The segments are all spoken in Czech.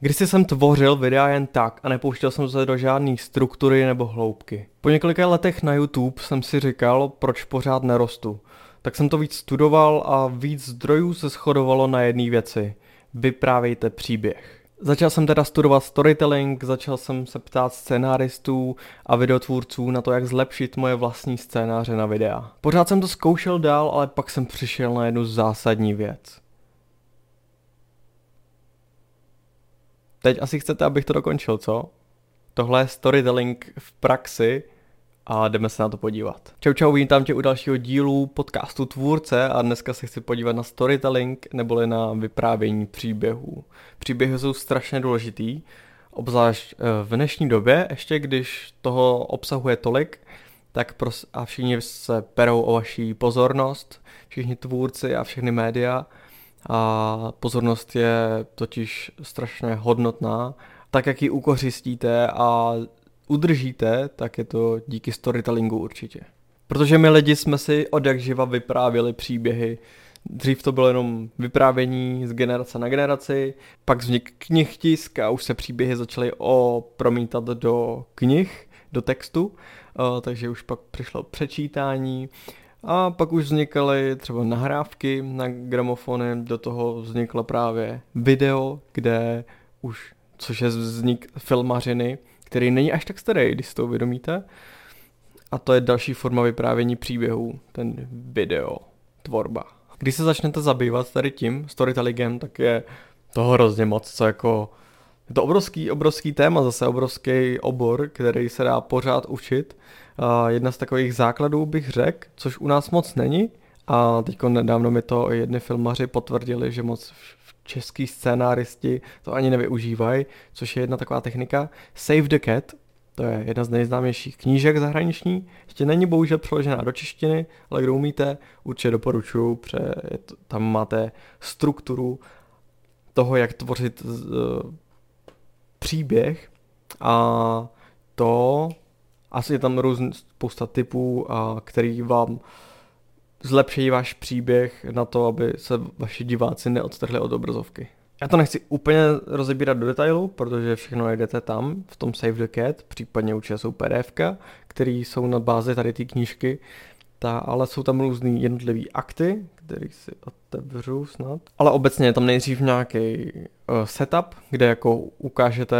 Když jsem tvořil videa jen tak a nepouštěl jsem se do žádné struktury nebo hloubky. Po několika letech na YouTube jsem si říkal, proč pořád nerostu. Tak jsem to víc studoval a víc zdrojů se shodovalo na jedné věci. Vyprávějte příběh. Začal jsem teda studovat storytelling, začal jsem se ptát scénáristů a videotvůrců na to, jak zlepšit moje vlastní scénáře na videa. Pořád jsem to zkoušel dál, ale pak jsem přišel na jednu zásadní věc. Teď asi chcete, abych to dokončil, co? Tohle je storytelling v praxi a jdeme se na to podívat. Čau čau, vítám tě u dalšího dílu podcastu Tvůrce a dneska se chci podívat na storytelling neboli na vyprávění příběhů. Příběhy jsou strašně důležitý, obzvlášť eh, v dnešní době, ještě když toho obsahuje tolik, tak pros- a všichni se perou o vaší pozornost, všichni tvůrci a všechny média a pozornost je totiž strašně hodnotná. Tak jak ji ukořistíte a udržíte, tak je to díky storytellingu určitě. Protože my lidi jsme si od jak živa vyprávěli příběhy. Dřív to bylo jenom vyprávění z generace na generaci, pak vznik knih tisk a už se příběhy začaly o promítat do knih, do textu, takže už pak přišlo přečítání a pak už vznikaly třeba nahrávky na gramofony, do toho vzniklo právě video, kde už, což je vznik filmařiny, který není až tak starý, když si to uvědomíte. A to je další forma vyprávění příběhů, ten video, tvorba. Když se začnete zabývat tady tím storytellingem, tak je to hrozně moc, co jako je to obrovský, obrovský téma, zase obrovský obor, který se dá pořád učit. Jedna z takových základů bych řekl, což u nás moc není, a teď nedávno mi to jedny filmaři potvrdili, že moc český scénáristi to ani nevyužívají, což je jedna taková technika. Save the Cat, to je jedna z nejznámějších knížek zahraniční. Ještě není bohužel přeložená do češtiny, ale kdo umíte, určitě doporučuji, protože tam máte strukturu toho, jak tvořit příběh a to asi je tam různý spousta typů, a který vám zlepší váš příběh na to, aby se vaši diváci neodtrhli od obrazovky. Já to nechci úplně rozebírat do detailu, protože všechno najdete tam, v tom Save the Cat, případně určitě jsou PDF, které jsou na bázi tady té knížky, ta, ale jsou tam různý jednotlivý akty, který si otevřu snad. Ale obecně je tam nejdřív nějaký uh, setup, kde jako ukážete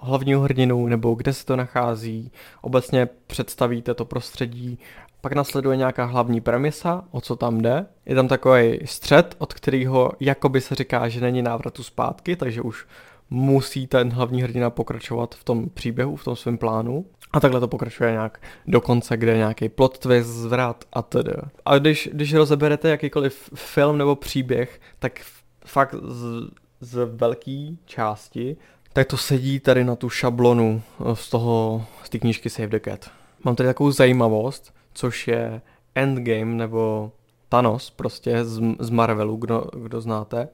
hlavního hrdinu nebo kde se to nachází, obecně představíte to prostředí pak nasleduje nějaká hlavní premisa, o co tam jde. Je tam takový střed, od kterého jakoby se říká, že není návratu zpátky, takže už musí ten hlavní hrdina pokračovat v tom příběhu, v tom svém plánu. A takhle to pokračuje nějak do konce, kde nějaký plot twist, zvrat a tedy. A když, když rozeberete jakýkoliv film nebo příběh, tak fakt z, z velké části, tak to sedí tady na tu šablonu z toho, z té knížky Save the Cat. Mám tady takovou zajímavost, což je Endgame nebo Thanos prostě z, z Marvelu, kdo, kdo znáte,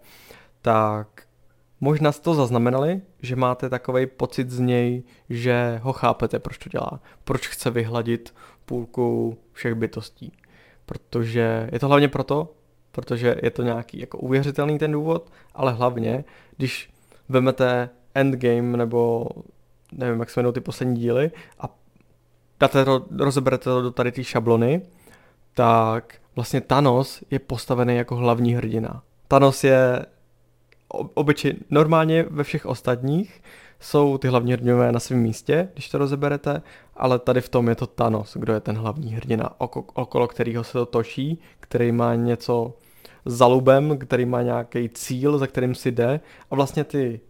tak možná jste to zaznamenali, že máte takový pocit z něj, že ho chápete, proč to dělá, proč chce vyhladit půlku všech bytostí. Protože je to hlavně proto, protože je to nějaký jako uvěřitelný ten důvod, ale hlavně, když vemete Endgame nebo nevím, jak se jmenují ty poslední díly a dáte to, rozeberete to do tady té šablony, tak vlastně Thanos je postavený jako hlavní hrdina. Thanos je obyčej, normálně ve všech ostatních jsou ty hlavní hrdinové na svém místě, když to rozeberete, ale tady v tom je to Thanos, kdo je ten hlavní hrdina, okolo kterého se to točí, který má něco za lubem, který má nějaký cíl, za kterým si jde a vlastně ty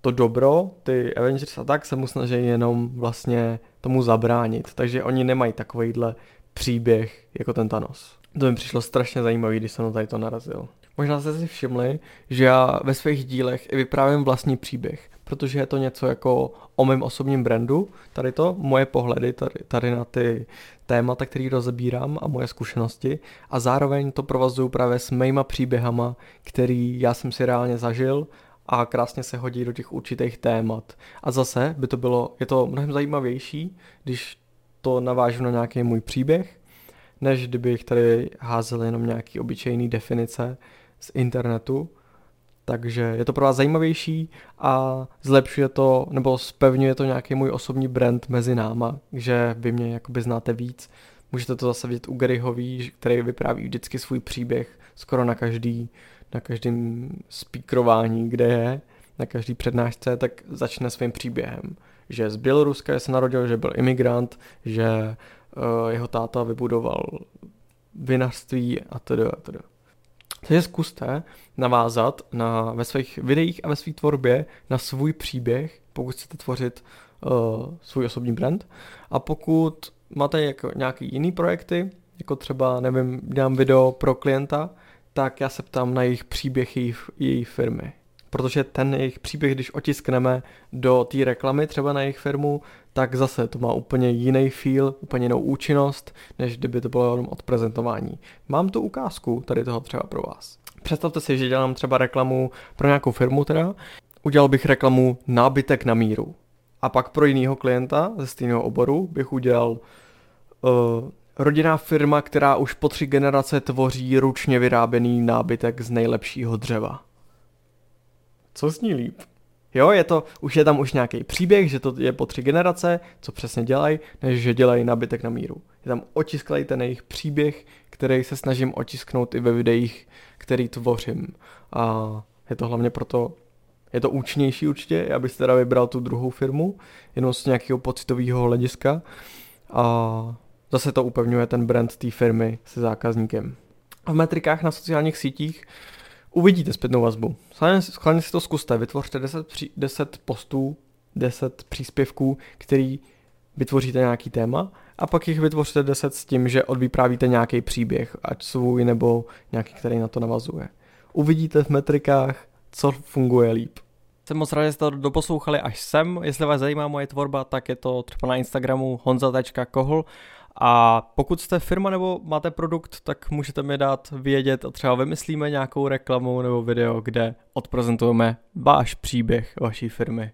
to dobro, ty Avengers a tak se mu snaží jenom vlastně tomu zabránit, takže oni nemají takovýhle příběh jako ten Thanos. To mi přišlo strašně zajímavý, když jsem na tady to narazil. Možná jste si všimli, že já ve svých dílech i vyprávím vlastní příběh, protože je to něco jako o mém osobním brandu, tady to, moje pohledy tady, tady na ty témata, který rozebírám a moje zkušenosti a zároveň to provazuju právě s mýma příběhama, který já jsem si reálně zažil a krásně se hodí do těch určitých témat. A zase by to bylo, je to mnohem zajímavější, když to navážu na nějaký můj příběh, než kdybych tady házel jenom nějaký obyčejný definice z internetu. takže je to pro vás zajímavější a zlepšuje to, nebo spevňuje to nějaký můj osobní brand mezi náma, že vy mě jakoby znáte víc. Můžete to zase vidět u Gary Hový, který vypráví vždycky svůj příběh skoro na každý, na každém speakerování, kde je, na každý přednášce, tak začne svým příběhem. Že z Běloruska se narodil, že byl imigrant, že uh, jeho táta vybudoval vinařství a tedy a tedy. Takže zkuste navázat na, ve svých videích a ve své tvorbě na svůj příběh, pokud chcete tvořit uh, svůj osobní brand. A pokud máte jako nějaký jiný projekty, jako třeba, nevím, dělám video pro klienta, tak já se ptám na jejich příběh jejich, jejich firmy. Protože ten jejich příběh, když otiskneme do té reklamy třeba na jejich firmu, tak zase to má úplně jiný feel, úplně jinou účinnost, než kdyby to bylo jenom odprezentování. Mám tu ukázku tady toho třeba pro vás. Představte si, že dělám třeba reklamu pro nějakou firmu teda, udělal bych reklamu nábytek na míru. A pak pro jiného klienta ze stejného oboru bych udělal uh, rodinná firma, která už po tři generace tvoří ručně vyráběný nábytek z nejlepšího dřeva. Co zní líp? Jo, je to, už je tam už nějaký příběh, že to je po tři generace, co přesně dělají, než že dělají nabytek na míru. Je tam otisklej ten jejich příběh, který se snažím otisknout i ve videích, který tvořím. A je to hlavně proto, je to účinnější určitě, já bych teda vybral tu druhou firmu, jenom z nějakého pocitového hlediska. A zase to upevňuje ten brand té firmy se zákazníkem. V metrikách na sociálních sítích uvidíte zpětnou vazbu. Schválně si to zkuste, vytvořte 10, 10 postů, 10 příspěvků, který vytvoříte nějaký téma a pak jich vytvořte 10 s tím, že odvyprávíte nějaký příběh, ať svůj nebo nějaký, který na to navazuje. Uvidíte v metrikách, co funguje líp. Jsem moc rád, že jste to doposlouchali až sem. Jestli vás zajímá moje tvorba, tak je to třeba na Instagramu honza.kohl a pokud jste firma nebo máte produkt, tak můžete mi dát vědět a třeba vymyslíme nějakou reklamu nebo video, kde odprezentujeme váš příběh vaší firmy.